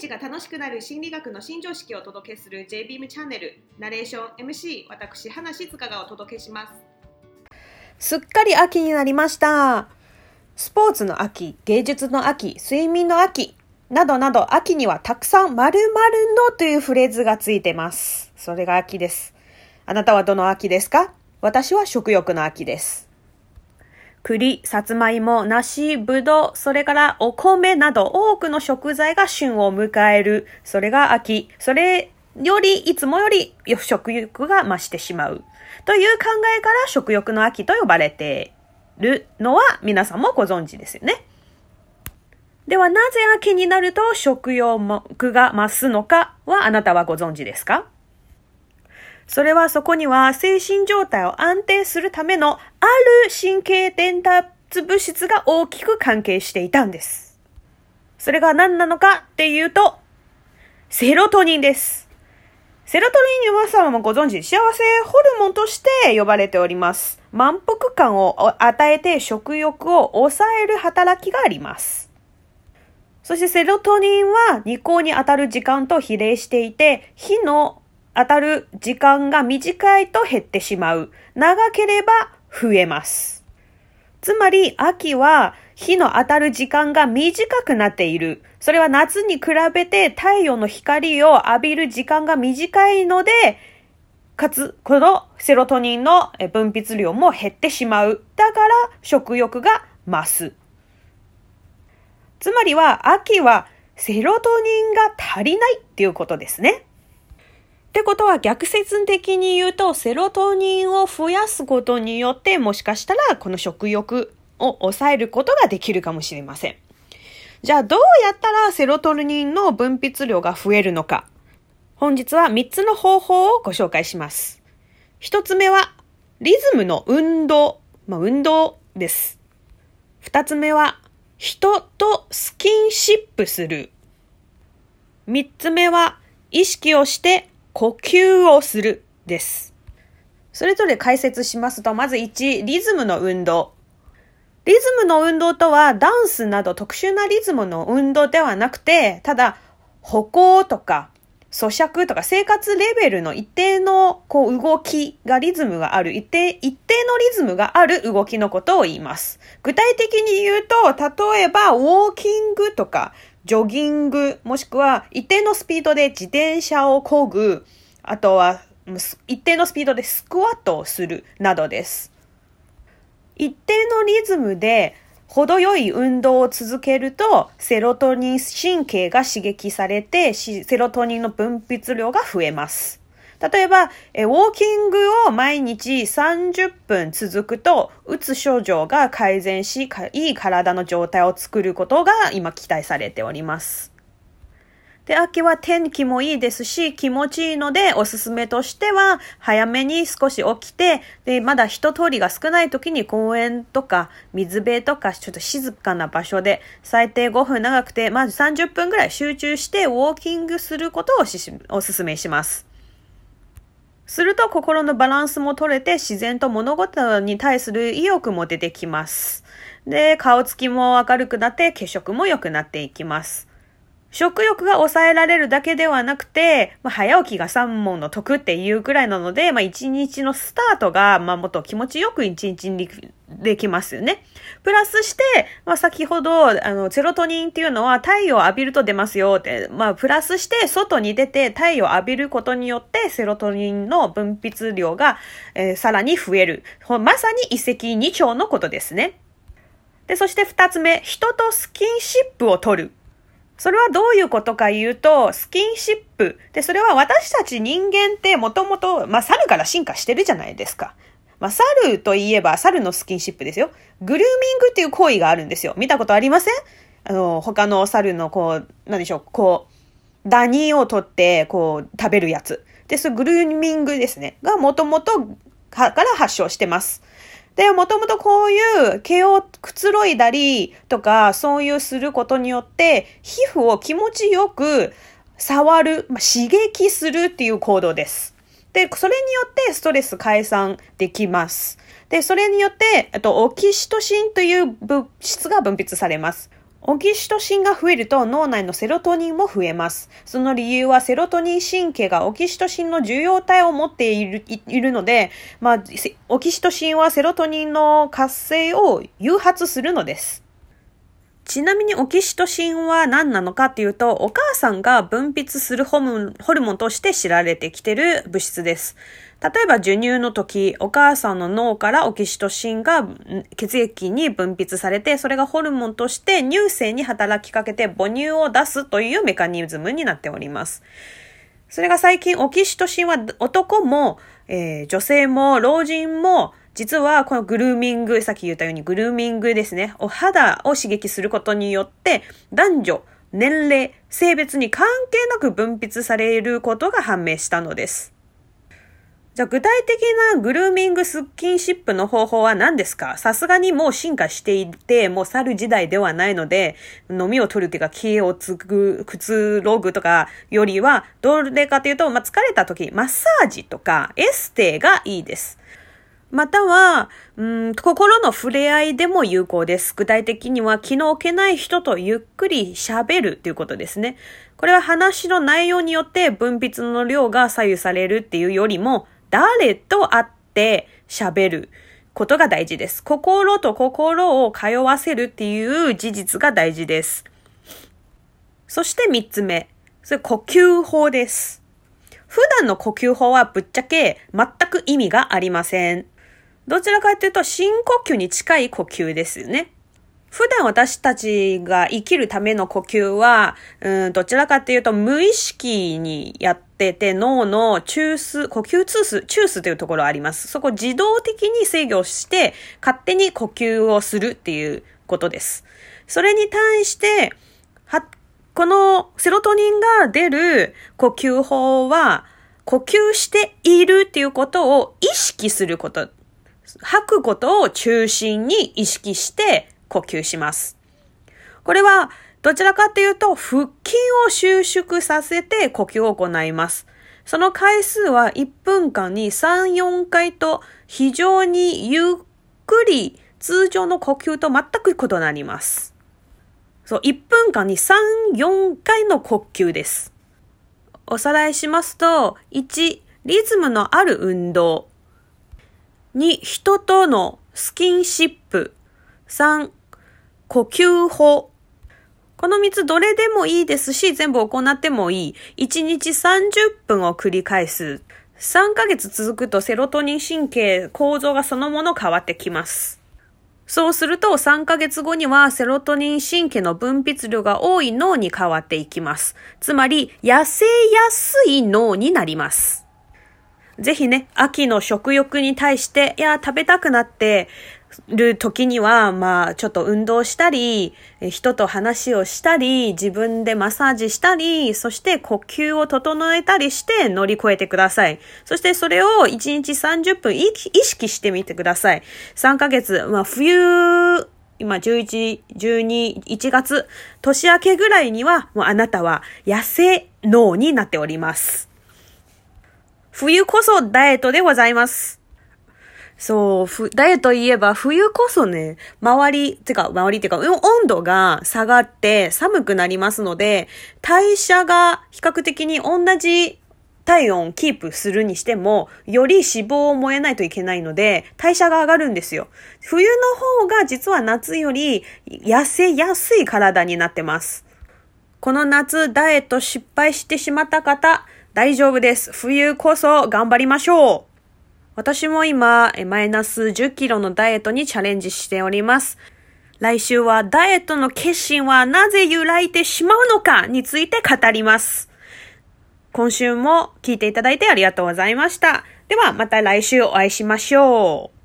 日が楽しくなる心理学の新常識をお届けする JBeam チャンネル。ナレーション MC 私花静香がお届けします。すっかり秋になりました。スポーツの秋芸術の秋睡眠の秋などなど秋にはたくさん〇〇のというフレーズがついてます。それが秋です。あなたはどの秋ですか？私は食欲の秋です。栗、さつまいも、梨、ぶどう、それからお米など多くの食材が旬を迎える。それが秋。それより、いつもより食欲が増してしまう。という考えから食欲の秋と呼ばれているのは皆さんもご存知ですよね。ではなぜ秋になると食欲が増すのかはあなたはご存知ですか？それはそこには精神状態を安定するためのある神経伝達物質が大きく関係していたんです。それが何なのかっていうと、セロトニンです。セロトニンに皆様もご存知、幸せホルモンとして呼ばれております。満腹感を与えて食欲を抑える働きがあります。そしてセロトニンは日光に当たる時間と比例していて、火の当たる時間が短いと減ってしまう。長ければ増えます。つまり、秋は日の当たる時間が短くなっている。それは夏に比べて太陽の光を浴びる時間が短いので、かつ、このセロトニンの分泌量も減ってしまう。だから食欲が増す。つまりは、秋はセロトニンが足りないっていうことですね。ってことは逆説的に言うと、セロトニンを増やすことによって、もしかしたらこの食欲を抑えることができるかもしれません。じゃあどうやったらセロトニンの分泌量が増えるのか。本日は3つの方法をご紹介します。1つ目は、リズムの運動。まあ、運動です。2つ目は、人とスキンシップする。3つ目は、意識をして呼吸をするです。それぞれ解説しますと、まず1、リズムの運動。リズムの運動とは、ダンスなど特殊なリズムの運動ではなくて、ただ、歩行とか、咀嚼とか生活レベルの一定のこう動きがリズムがある、一定、一定のリズムがある動きのことを言います。具体的に言うと、例えば、ウォーキングとか、ジョギング、もしくは一定のスピードで自転車を漕ぐ、あとは一定のスピードでスクワットをするなどです。一定のリズムで程よい運動を続けると、セロトニン神経が刺激されて、セロトニンの分泌量が増えます。例えば、えウォーキングを毎日30分続くと、うつ症状が改善し、いい体の状態を作ることが今期待されております。で、秋は天気もいいですし、気持ちいいので、おすすめとしては、早めに少し起きて、で、まだ人通りが少ない時に公園とか、水辺とか、ちょっと静かな場所で、最低5分長くて、まず30分ぐらい集中して、ウォーキングすることをおすすめします。すると心のバランスも取れて自然と物事に対する意欲も出てきます。で、顔つきも明るくなって血色も良くなっていきます。食欲が抑えられるだけではなくて、まあ、早起きが三問の得っていうくらいなので、まあ、一日のスタートが、まあ、もっと気持ちよく一日にできますよね。プラスして、まあ、先ほど、あの、セロトニンっていうのは太陽を浴びると出ますよって、まあ、プラスして外に出て太陽を浴びることによってセロトニンの分泌量が、えー、さらに増える。まさに一石二鳥のことですね。で、そして二つ目、人とスキンシップを取る。それはどういうことか言うと、スキンシップ。で、それは私たち人間ってもともと、まあ、猿から進化してるじゃないですか。まあ、猿といえば猿のスキンシップですよ。グルーミングっていう行為があるんですよ。見たことありません？あの、他の猿のこう、なんでしょう、こう、ダニを取って、こう、食べるやつ。で、それグルーミングですね。がもともとから発症してます。で、もともとこういう毛をくつろいだりとか、そういうすることによって、皮膚を気持ちよく触る、まあ、刺激するっていう行動です。で、それによってストレス解散できます。で、それによって、えっと、オキシトシンという物質が分泌されます。オキシトシンが増えると脳内のセロトニンも増えます。その理由はセロトニン神経がオキシトシンの受容体を持っているいるので、まあ、オキシトシンはセロトニンの活性を誘発するのです。ちなみにオキシトシンは何なのかっていうと、お母さんが分泌するホルモンホルモンとして知られてきてる物質です。例えば授乳の時、お母さんの脳からオキシトシンが血液に分泌されて、それがホルモンとして乳腺に働きかけて母乳を出すというメカニズムになっております。それが最近オキシトシンは男も、えー女性も老人も実はこのグルーミング、さっき言ったようにグルーミングですね。お肌を刺激することによって男女、年齢、性別に関係なく分泌されることが判明したのです。じゃあ具体的なグルーミングスキンシップの方法は何ですか？さすがにもう進化していて、もう去る時代ではないので、飲みを取るというか、気をつぐ、くつろぐとかよりは、どれかというと、まあ、疲れた時、マッサージとかエステがいいです。または、うん、心の触れ合いでも有効です。具体的には気の置けない人とゆっくり喋るということですね。これは話の内容によって分泌の量が左右されるっていうよりも、誰と会って喋ることが大事です。心と心を通わせるっていう事実が大事です。そして三つ目。それ呼吸法です。普段の呼吸法はぶっちゃけ全く意味がありません。どちらかというと深呼吸に近い呼吸ですよね。普段私たちが生きるための呼吸は、うん、どちらかというと無意識にやってて脳の中枢、呼吸中枢、中枢というところあります。そこ自動的に制御して勝手に呼吸をするっていうことです。それに対して、は、このセロトニンが出る呼吸法は、呼吸しているっていうことを意識すること。吐くことを中心に意識して呼吸します。これはどちらかというと腹筋を収縮させて呼吸を行います。その回数は1分間に3、4回と非常にゆっくり通常の呼吸と全く異なります。そう、1分間に3、4回の呼吸です。おさらいしますと、1、リズムのある運動。2、人とのスキンシップ。3、呼吸法。この3つどれでもいいですし、全部行ってもいい。1日30分を繰り返す。3ヶ月続くとセロトニン神経構造がそのもの変わってきます。そうすると3ヶ月後にはセロトニン神経の分泌量が多い脳に変わっていきます。つまり痩せやすい脳になります。ぜひね、秋の食欲に対して、いや、食べたくなってる時には、まあ、ちょっと運動したり、人と話をしたり、自分でマッサージしたり、そして呼吸を整えたりして乗り越えてください。そしてそれを1日30分意識してみてください。3ヶ月、まあ、冬、今11、12、1月、年明けぐらいには、もうあなたは痩せ脳になっております。冬こそダイエットでございます。そう、ダイエット言えば冬こそね、周り、てか、周りっていうか、温度が下がって寒くなりますので、代謝が比較的に同じ体温をキープするにしても、より脂肪を燃えないといけないので、代謝が上がるんですよ。冬の方が実は夏より痩せやすい体になってます。この夏ダイエット失敗してしまった方、大丈夫です。冬こそ頑張りましょう。私も今、マイナス10キロのダイエットにチャレンジしております。来週はダイエットの決心はなぜ揺らいでしまうのかについて語ります。今週も聞いていただいてありがとうございました。ではまた来週お会いしましょう。